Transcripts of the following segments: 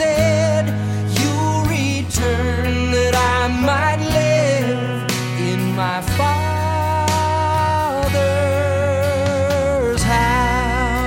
said. You'll return that I might live in my Father's house.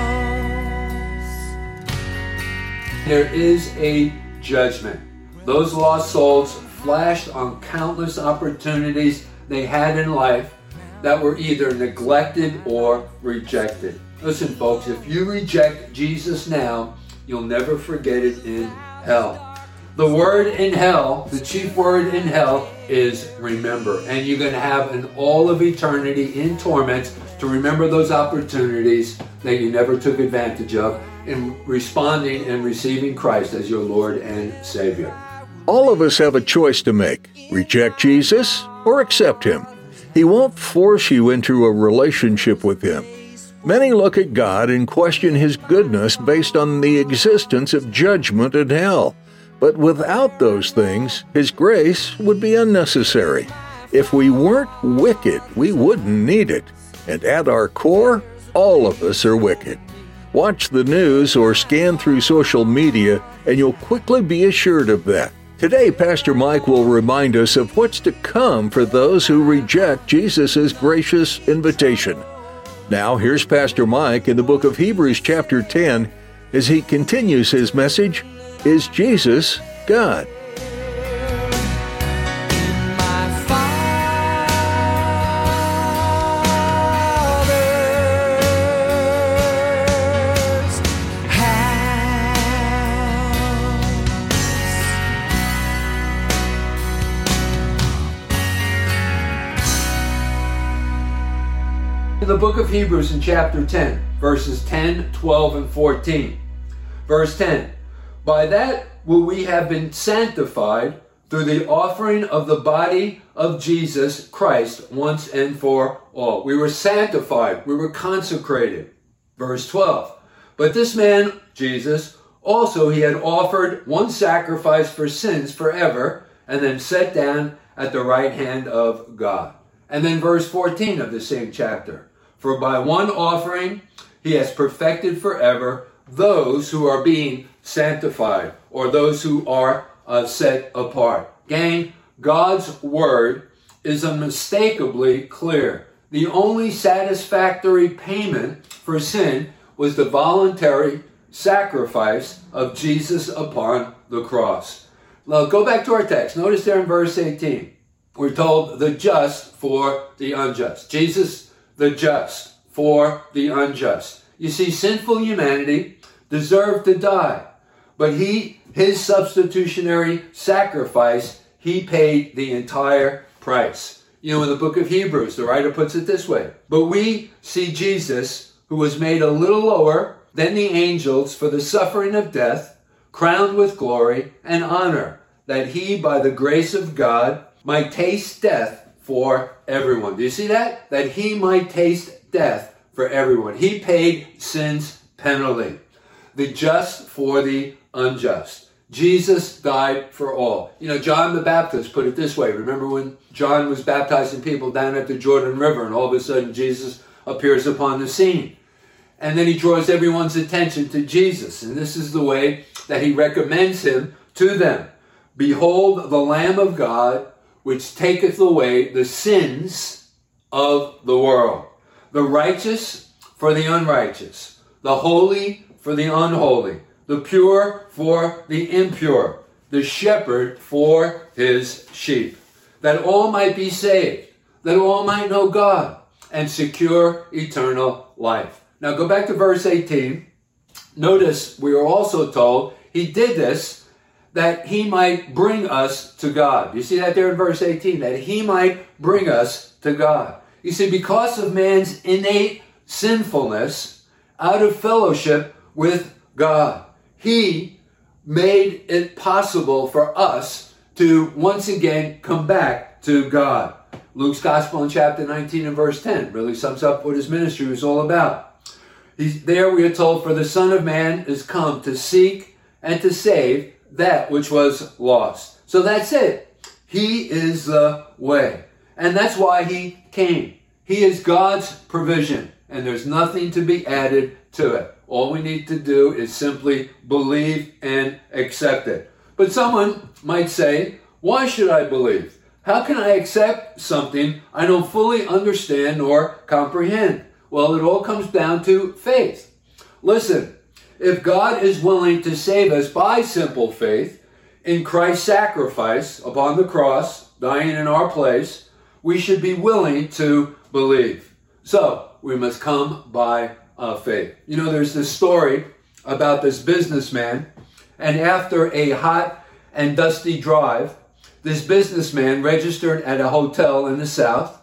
There is a judgment. Those lost souls flashed on countless opportunities they had in life that were either neglected or rejected. Listen, folks, if you reject Jesus now, you'll never forget it in hell. The word in hell, the chief word in hell, is remember. And you're going to have an all of eternity in torment to remember those opportunities that you never took advantage of in responding and receiving Christ as your Lord and Savior. All of us have a choice to make reject Jesus or accept Him. He won't force you into a relationship with Him. Many look at God and question His goodness based on the existence of judgment and hell. But without those things, His grace would be unnecessary. If we weren't wicked, we wouldn't need it. And at our core, all of us are wicked. Watch the news or scan through social media, and you'll quickly be assured of that. Today, Pastor Mike will remind us of what's to come for those who reject Jesus' gracious invitation. Now, here's Pastor Mike in the book of Hebrews, chapter 10, as he continues his message Is Jesus God? In the book of Hebrews, in chapter 10, verses 10, 12, and 14. Verse 10 By that will we have been sanctified through the offering of the body of Jesus Christ once and for all. We were sanctified, we were consecrated. Verse 12 But this man, Jesus, also he had offered one sacrifice for sins forever, and then sat down at the right hand of God. And then verse 14 of the same chapter. For by one offering he has perfected forever those who are being sanctified, or those who are uh, set apart. Gang, God's word is unmistakably clear. The only satisfactory payment for sin was the voluntary sacrifice of Jesus upon the cross. Now go back to our text. Notice there in verse 18, we're told the just for the unjust. Jesus, the just for the unjust. You see, sinful humanity deserved to die, but he, his substitutionary sacrifice, he paid the entire price. You know, in the book of Hebrews, the writer puts it this way But we see Jesus, who was made a little lower than the angels for the suffering of death, crowned with glory and honor, that he, by the grace of God, might taste death for everyone. Do you see that? That he might taste death for everyone. He paid sin's penalty. The just for the unjust. Jesus died for all. You know, John the Baptist put it this way. Remember when John was baptizing people down at the Jordan River and all of a sudden Jesus appears upon the scene. And then he draws everyone's attention to Jesus. And this is the way that he recommends him to them. Behold the Lamb of God, which taketh away the sins of the world. The righteous for the unrighteous, the holy for the unholy, the pure for the impure, the shepherd for his sheep, that all might be saved, that all might know God and secure eternal life. Now go back to verse 18. Notice we are also told he did this that he might bring us to God. You see that there in verse 18, that he might bring us to God. You see, because of man's innate sinfulness, out of fellowship with God. He made it possible for us to once again come back to God. Luke's Gospel in chapter 19 and verse 10 really sums up what his ministry was all about. He's, there we are told, For the Son of Man is come to seek and to save that which was lost. So that's it. He is the way. And that's why he came. He is God's provision, and there's nothing to be added to it. All we need to do is simply believe and accept it. But someone might say, Why should I believe? How can I accept something I don't fully understand or comprehend? Well, it all comes down to faith. Listen, if God is willing to save us by simple faith in Christ's sacrifice upon the cross, dying in our place, we should be willing to believe. So, we must come by uh, faith. You know, there's this story about this businessman, and after a hot and dusty drive, this businessman registered at a hotel in the south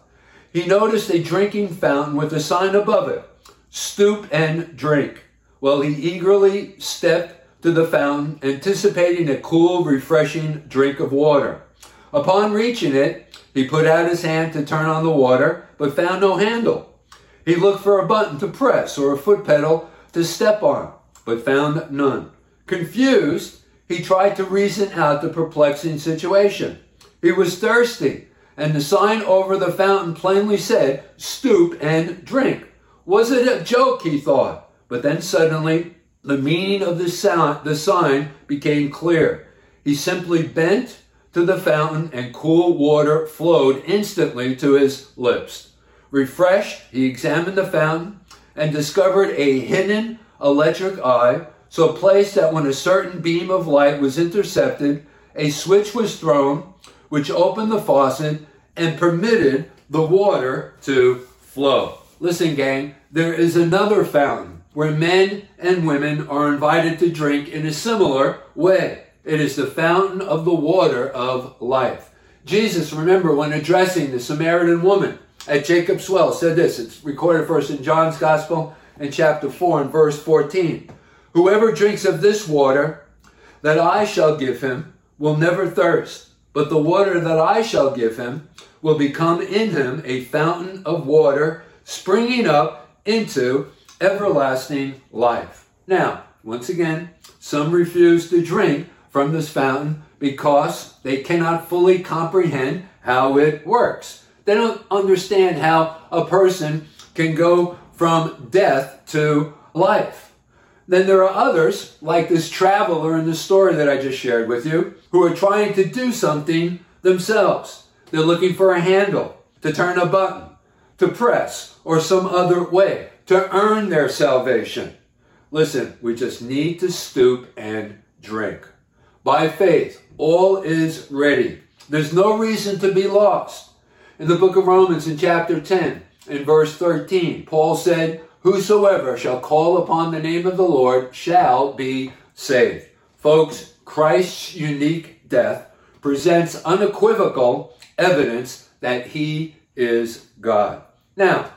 he noticed a drinking fountain with a sign above it stoop and drink. Well, he eagerly stepped to the fountain, anticipating a cool, refreshing drink of water. Upon reaching it, he put out his hand to turn on the water, but found no handle. He looked for a button to press or a foot pedal to step on, but found none. Confused, he tried to reason out the perplexing situation. He was thirsty and the sign over the fountain plainly said, Stoop and drink. Was it a joke, he thought? But then suddenly, the meaning of the, sound, the sign became clear. He simply bent to the fountain, and cool water flowed instantly to his lips. Refreshed, he examined the fountain and discovered a hidden electric eye, so placed that when a certain beam of light was intercepted, a switch was thrown, which opened the faucet and permitted the water to flow. Listen, gang, there is another fountain where men and women are invited to drink in a similar way. It is the fountain of the water of life. Jesus, remember, when addressing the Samaritan woman at Jacob's well, said this. It's recorded us in John's Gospel in chapter 4 and verse 14. Whoever drinks of this water that I shall give him will never thirst. But the water that I shall give him will become in him a fountain of water springing up into everlasting life. Now, once again, some refuse to drink from this fountain because they cannot fully comprehend how it works. They don't understand how a person can go from death to life. Then there are others, like this traveler in the story that I just shared with you, who are trying to do something themselves. They're looking for a handle, to turn a button, to press, or some other way to earn their salvation. Listen, we just need to stoop and drink. By faith, all is ready. There's no reason to be lost. In the book of Romans, in chapter 10, in verse 13, Paul said, Whosoever shall call upon the name of the Lord shall be saved. Folks, Christ's unique death presents unequivocal evidence that he is God. Now,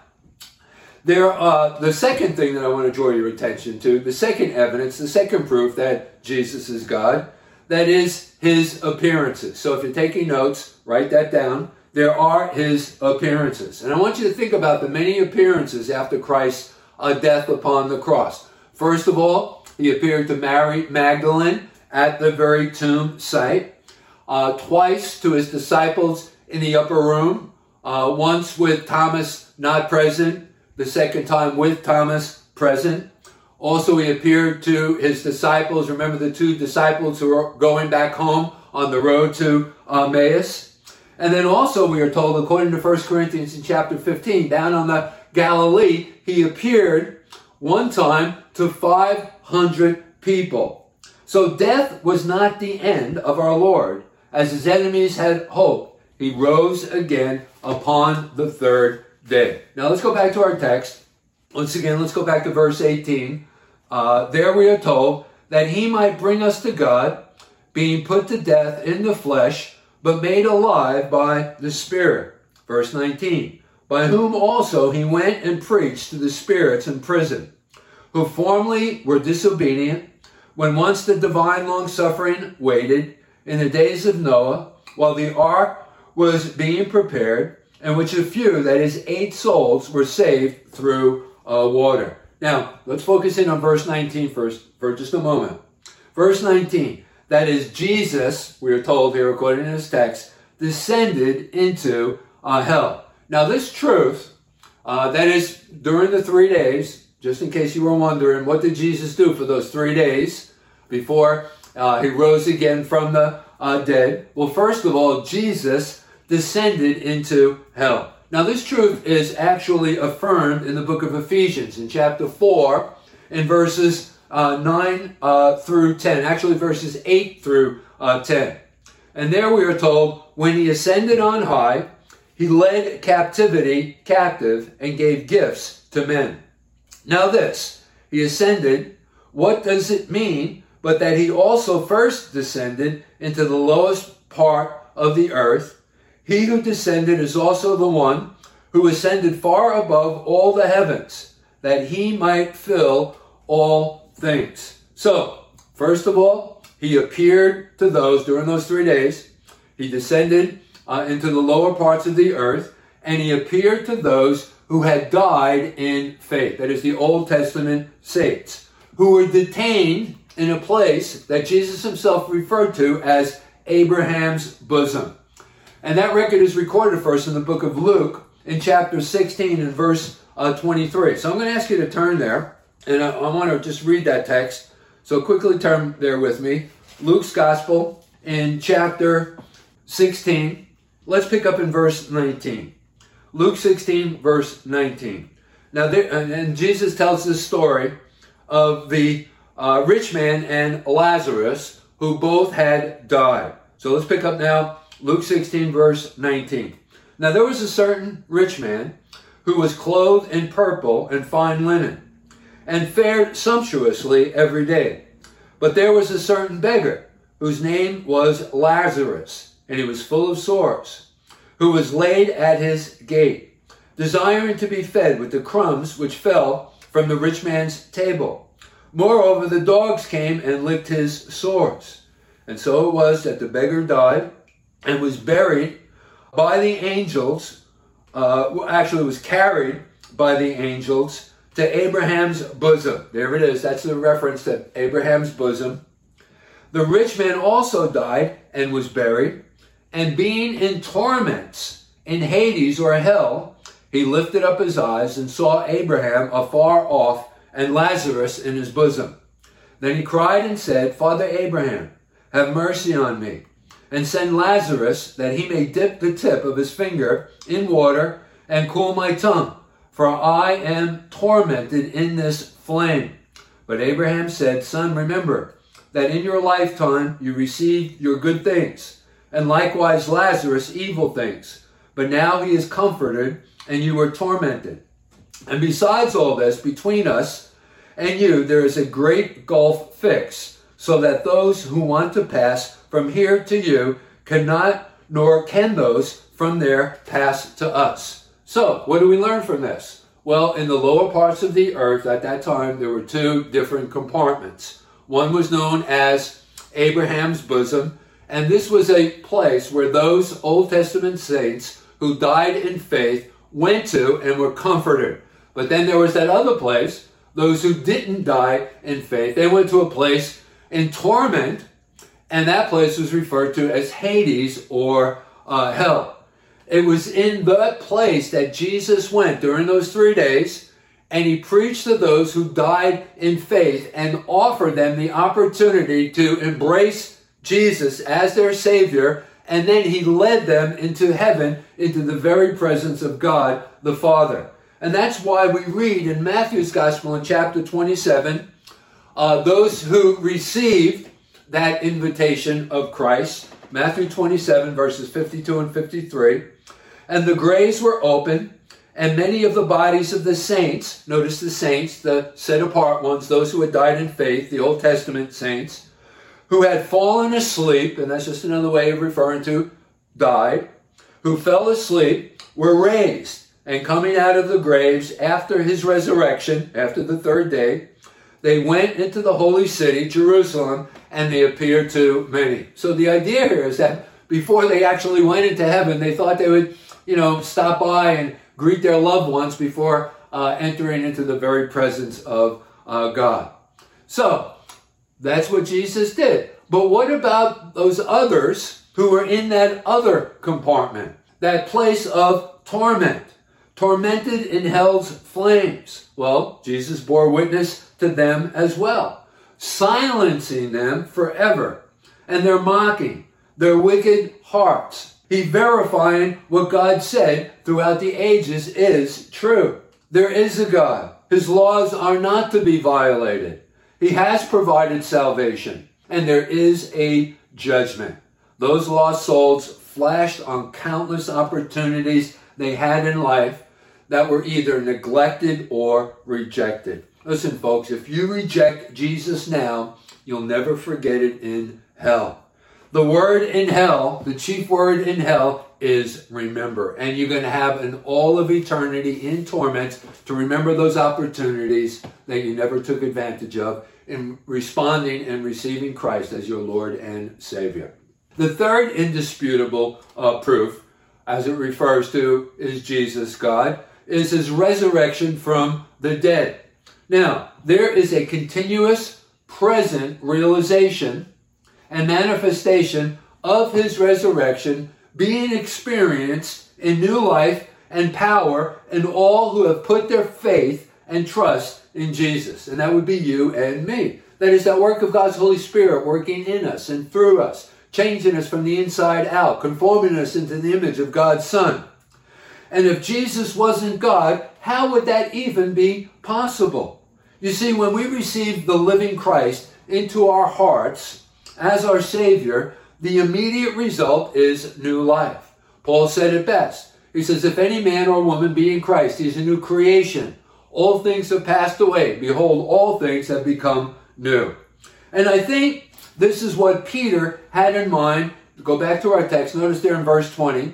there uh, the second thing that I want to draw your attention to, the second evidence, the second proof that Jesus is God, that is his appearances. So if you're taking notes, write that down. There are his appearances. And I want you to think about the many appearances after Christ's a death upon the cross. First of all, he appeared to Mary Magdalene at the very tomb site, uh, twice to his disciples in the upper room, uh, once with Thomas not present, the second time with Thomas present. Also, he appeared to his disciples. Remember the two disciples who were going back home on the road to Emmaus? And then also, we are told, according to 1 Corinthians in chapter 15, down on the Galilee, he appeared one time to 500 people. So death was not the end of our Lord, as his enemies had hoped. He rose again upon the third day. Now let's go back to our text. Once again, let's go back to verse 18. Uh, there we are told that he might bring us to God, being put to death in the flesh, but made alive by the Spirit. Verse 19 by whom also he went and preached to the spirits in prison, who formerly were disobedient, when once the divine long suffering waited in the days of Noah, while the ark was being prepared, in which a few, that is, eight souls, were saved through uh, water. Now, let's focus in on verse 19 first for just a moment. Verse 19, that is, Jesus, we are told here according to this text, descended into uh, hell. Now, this truth, uh, that is, during the three days, just in case you were wondering, what did Jesus do for those three days before uh, he rose again from the uh, dead? Well, first of all, Jesus descended into hell. Now, this truth is actually affirmed in the book of Ephesians in chapter 4 in verses uh, 9 uh, through 10, actually verses 8 through uh, 10. And there we are told, when he ascended on high, he led captivity captive and gave gifts to men. Now, this, he ascended, what does it mean? But that he also first descended into the lowest part of the earth. He who descended is also the one who ascended far above all the heavens, that he might fill all things. So, first of all, he appeared to those during those three days. He descended uh, into the lower parts of the earth, and he appeared to those who had died in faith. That is, the Old Testament saints, who were detained in a place that Jesus himself referred to as Abraham's bosom. And that record is recorded for us in the book of Luke in chapter 16 and verse uh, 23. So I'm going to ask you to turn there, and I, I want to just read that text. So quickly turn there with me. Luke's Gospel in chapter 16. Let's pick up in verse 19. Luke 16, verse 19. Now, there, and, Jesus tells this story of the uh, rich man and Lazarus, who both had died. So let's pick up now Luke 16, verse 19. Now, there was a certain rich man who was clothed in purple and fine linen, and fared sumptuously every day. But there was a certain beggar whose name was Lazarus, and he was full of sores, who was laid at his gate, desiring to be fed with the crumbs which fell from the rich man's table. Moreover, the dogs came and licked his sores. And so it was that the beggar died and was buried by the angels, uh, actually was carried by the angels to Abraham's bosom. There it is. That's the reference to Abraham's bosom. The rich man also died and was buried, and being in torments in Hades or hell, he lifted up his eyes and saw Abraham afar off and Lazarus in his bosom. Then he cried and said, Father Abraham, have mercy on me, and send Lazarus that he may dip the tip of his finger in water and cool my tongue, for I am tormented in this flame. But Abraham said, Son, remember that in your lifetime you received your good things, and likewise Lazarus evil things. But now he is comforted, and you are tormented. And besides all this, between us and you, there is a great gulf fixed, so that those who want to pass from here to you cannot, nor can those from there pass to us. So, what do we learn from this? Well, in the lower parts of the earth at that time, there were two different compartments. One was known as Abraham's bosom, and this was a place where those Old Testament saints who died in faith went to and were comforted. But then there was that other place, those who didn't die in faith, they went to a place in torment, and that place was referred to as Hades or uh, hell. It was in that place that Jesus went during those three days, and he preached to those who died in faith and offered them the opportunity to embrace Jesus as their Savior, and then he led them into heaven, into the very presence of God the Father. And that's why we read in Matthew's Gospel in chapter 27 uh, those who received that invitation of Christ, Matthew 27, verses 52 and 53. And the graves were open, and many of the bodies of the saints, notice the saints, the set apart ones, those who had died in faith, the Old Testament saints, who had fallen asleep, and that's just another way of referring to died, who fell asleep, were raised, and coming out of the graves after his resurrection, after the third day, they went into the holy city, Jerusalem, and they appeared to many. So the idea here is that before they actually went into heaven, they thought they would, you know, stop by and greet their loved ones before uh, entering into the very presence of uh, God. So that's what Jesus did. But what about those others who were in that other compartment, that place of torment, tormented in hell's flames? Well, Jesus bore witness to them as well, silencing them forever. And their mocking, their wicked hearts. He verifying what God said throughout the ages is true. There is a God. His laws are not to be violated. He has provided salvation, and there is a judgment. Those lost souls flashed on countless opportunities they had in life that were either neglected or rejected. Listen, folks, if you reject Jesus now, you'll never forget it in hell. The word in hell, the chief word in hell is remember. And you're going to have an all of eternity in torment to remember those opportunities that you never took advantage of in responding and receiving Christ as your Lord and Savior. The third indisputable uh, proof, as it refers to, is Jesus God, is his resurrection from the dead. Now, there is a continuous present realization and manifestation of his resurrection being experienced in new life and power in all who have put their faith and trust in Jesus. And that would be you and me. That is that work of God's Holy Spirit working in us and through us, changing us from the inside out, conforming us into the image of God's Son. And if Jesus wasn't God, how would that even be possible? You see, when we receive the living Christ into our hearts, as our Savior, the immediate result is new life. Paul said it best. He says, If any man or woman be in Christ, he's a new creation. All things have passed away. Behold, all things have become new. And I think this is what Peter had in mind. Go back to our text. Notice there in verse 20,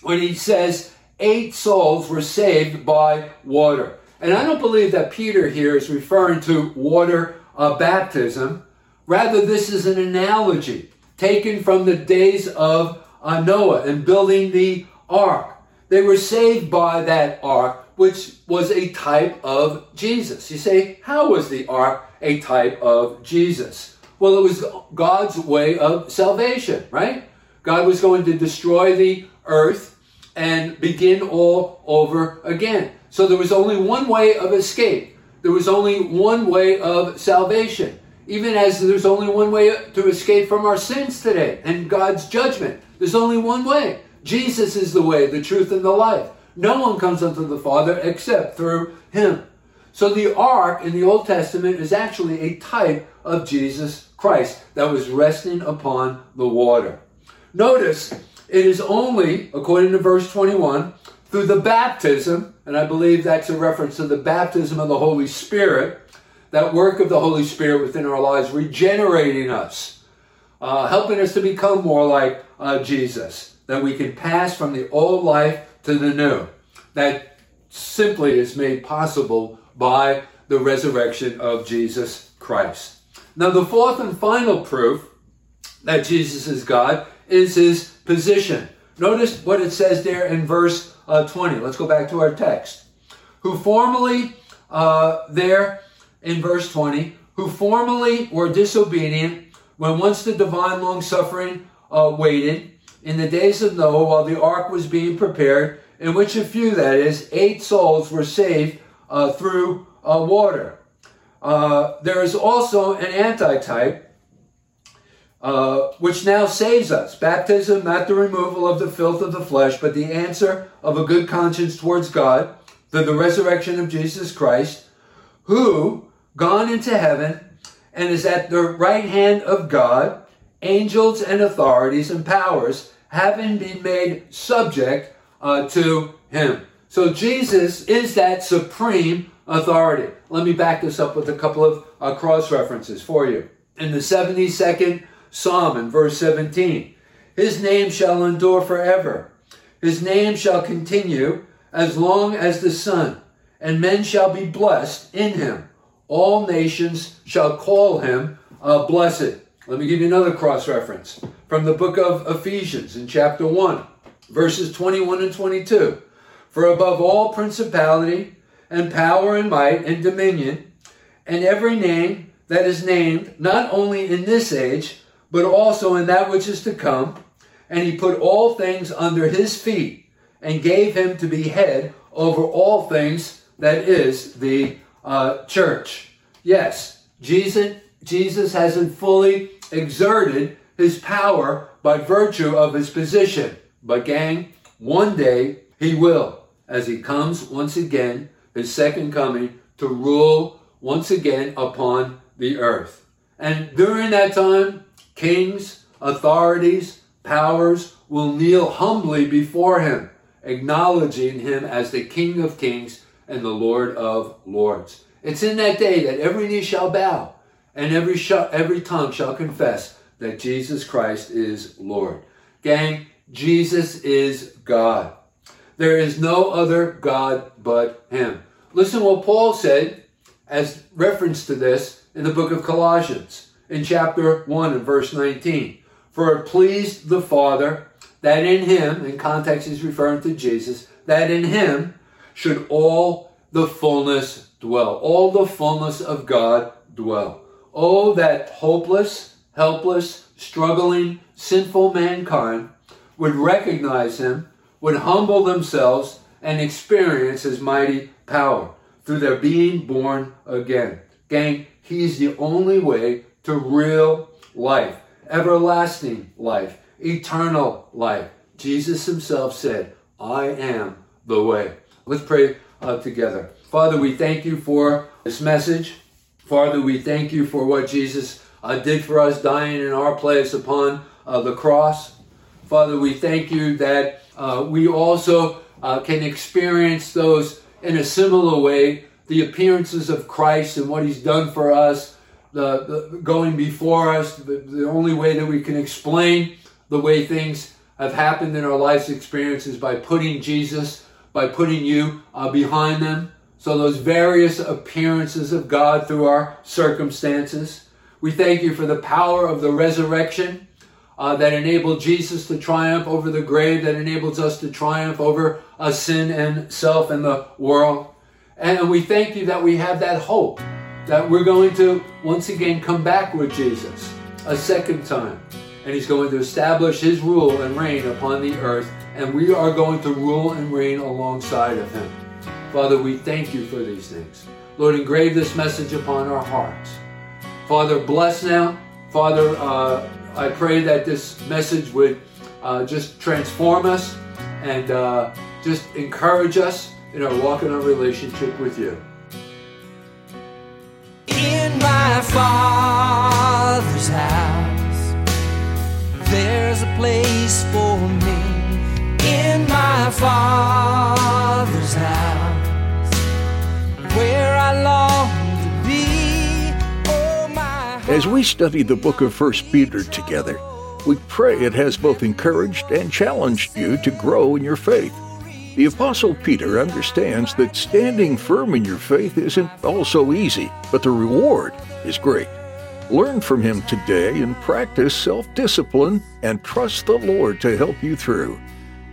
when he says, Eight souls were saved by water. And I don't believe that Peter here is referring to water uh, baptism, Rather, this is an analogy taken from the days of uh, Noah and building the ark. They were saved by that ark, which was a type of Jesus. You say, how was the ark a type of Jesus? Well, it was God's way of salvation, right? God was going to destroy the earth and begin all over again. So there was only one way of escape. There was only one way of salvation. Even as there's only one way to escape from our sins today and God's judgment. There's only one way. Jesus is the way, the truth, and the life. No one comes unto the Father except through him. So the ark in the Old Testament is actually a type of Jesus Christ that was resting upon the water. Notice it is only, according to verse 21, through the baptism, and I believe that's a reference to the baptism of the Holy Spirit, that work of the Holy Spirit within our lives, regenerating us, uh, helping us to become more like uh, Jesus, that we can pass from the old life to the new. That simply is made possible by the resurrection of Jesus Christ. Now, the fourth and final proof that Jesus is God is his position. Notice what it says there in verse uh, 20. Let's go back to our text. Who formerly uh, there in verse 20, who formerly were disobedient when once the divine long suffering uh, waited in the days of Noah while the ark was being prepared, in which a few, that is, eight souls were saved uh, through uh, water. Uh, there is also an antitype uh, which now saves us. Baptism, not the removal of the filth of the flesh, but the answer of a good conscience towards God through the resurrection of Jesus Christ, who, gone into heaven and is at the right hand of God, angels and authorities and powers having been made subject uh, to him. So Jesus is that supreme authority. Let me back this up with a couple of uh, cross references for you. In the 72nd Psalm, in verse 17, His name shall endure forever. His name shall continue as long as the sun, and men shall be blessed in him. all nations shall call him uh, blessed. Let me give you another cross reference from the book of Ephesians in chapter 1, verses 21 and 22. For above all principality and power and might and dominion, and every name that is named, not only in this age, but also in that which is to come, and he put all things under his feet, and gave him to be head over all things that is the uh, church. Yes, Jesus, Jesus hasn't fully exerted his power by virtue of his position. But, gang, one day he will, as he comes once again, his second coming, to rule once again upon the earth. And during that time, kings, authorities, powers will kneel humbly before him, acknowledging him as the King of kings and the Lord of lords. It's in that day that every knee shall bow and every, sh- every tongue shall confess that Jesus Christ is Lord. Gang, Jesus is God. There is no other God but Him. Listen what Paul said as reference to this in the book of Colossians in chapter 1 and verse 19. For it pleased the Father that in Him, in context he's referring to Jesus, that in Him should all the fullness dwell. All the fullness of God dwell. Oh, that hopeless, helpless, struggling, sinful mankind would recognize him, would humble themselves, and experience his mighty power through their being born again. Gang, he's the only way to real life, everlasting life, eternal life. Jesus himself said, I am the way. Let's pray uh, together. Father, we thank you for this message. Father, we thank you for what Jesus uh, did for us, dying in our place upon uh, the cross. Father, we thank you that uh, we also uh, can experience those in a similar way the appearances of Christ and what He's done for us, the, the going before us, the, the only way that we can explain the way things have happened in our life's experiences is by putting Jesus, by putting you uh, behind them. So, those various appearances of God through our circumstances. We thank you for the power of the resurrection uh, that enabled Jesus to triumph over the grave, that enables us to triumph over uh, sin and self and the world. And we thank you that we have that hope that we're going to once again come back with Jesus a second time. And he's going to establish his rule and reign upon the earth. And we are going to rule and reign alongside of him. Father, we thank you for these things. Lord, engrave this message upon our hearts. Father, bless now. Father, uh, I pray that this message would uh, just transform us and uh, just encourage us in our walk in our relationship with you. In my Father's house, there's a place for me. In my Father's house, where I long to be. Oh, my As we study the book of 1 Peter together, we pray it has both encouraged and challenged you to grow in your faith. The Apostle Peter understands that standing firm in your faith isn't also easy, but the reward is great. Learn from him today and practice self discipline and trust the Lord to help you through.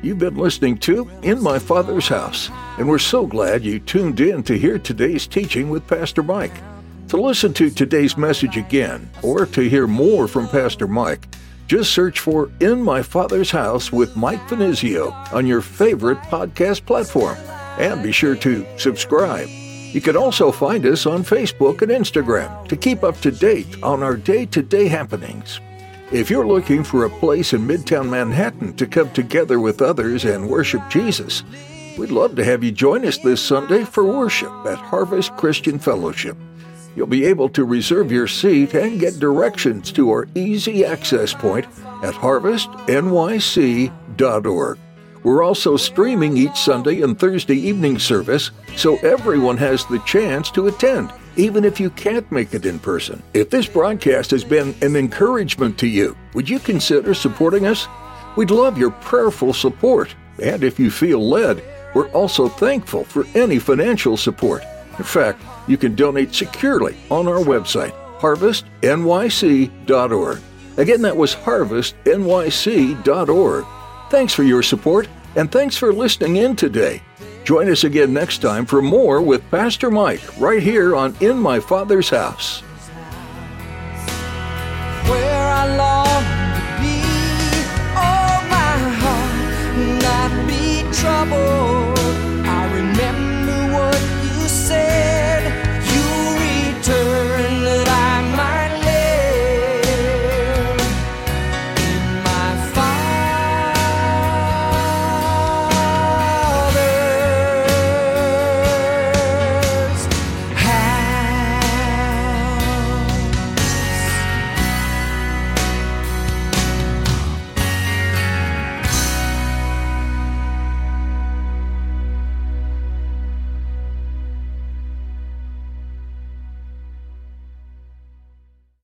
You've been listening to In My Father's House, and we're so glad you tuned in to hear today's teaching with Pastor Mike. To listen to today's message again, or to hear more from Pastor Mike, just search for In My Father's House with Mike Finizio on your favorite podcast platform. And be sure to subscribe. You can also find us on Facebook and Instagram to keep up to date on our day to day happenings. If you're looking for a place in Midtown Manhattan to come together with others and worship Jesus, we'd love to have you join us this Sunday for worship at Harvest Christian Fellowship. You'll be able to reserve your seat and get directions to our easy access point at harvestnyc.org. We're also streaming each Sunday and Thursday evening service, so everyone has the chance to attend, even if you can't make it in person. If this broadcast has been an encouragement to you, would you consider supporting us? We'd love your prayerful support, and if you feel led, we're also thankful for any financial support. In fact, You can donate securely on our website, harvestnyc.org. Again, that was harvestnyc.org. Thanks for your support, and thanks for listening in today. Join us again next time for more with Pastor Mike right here on In My Father's House. Where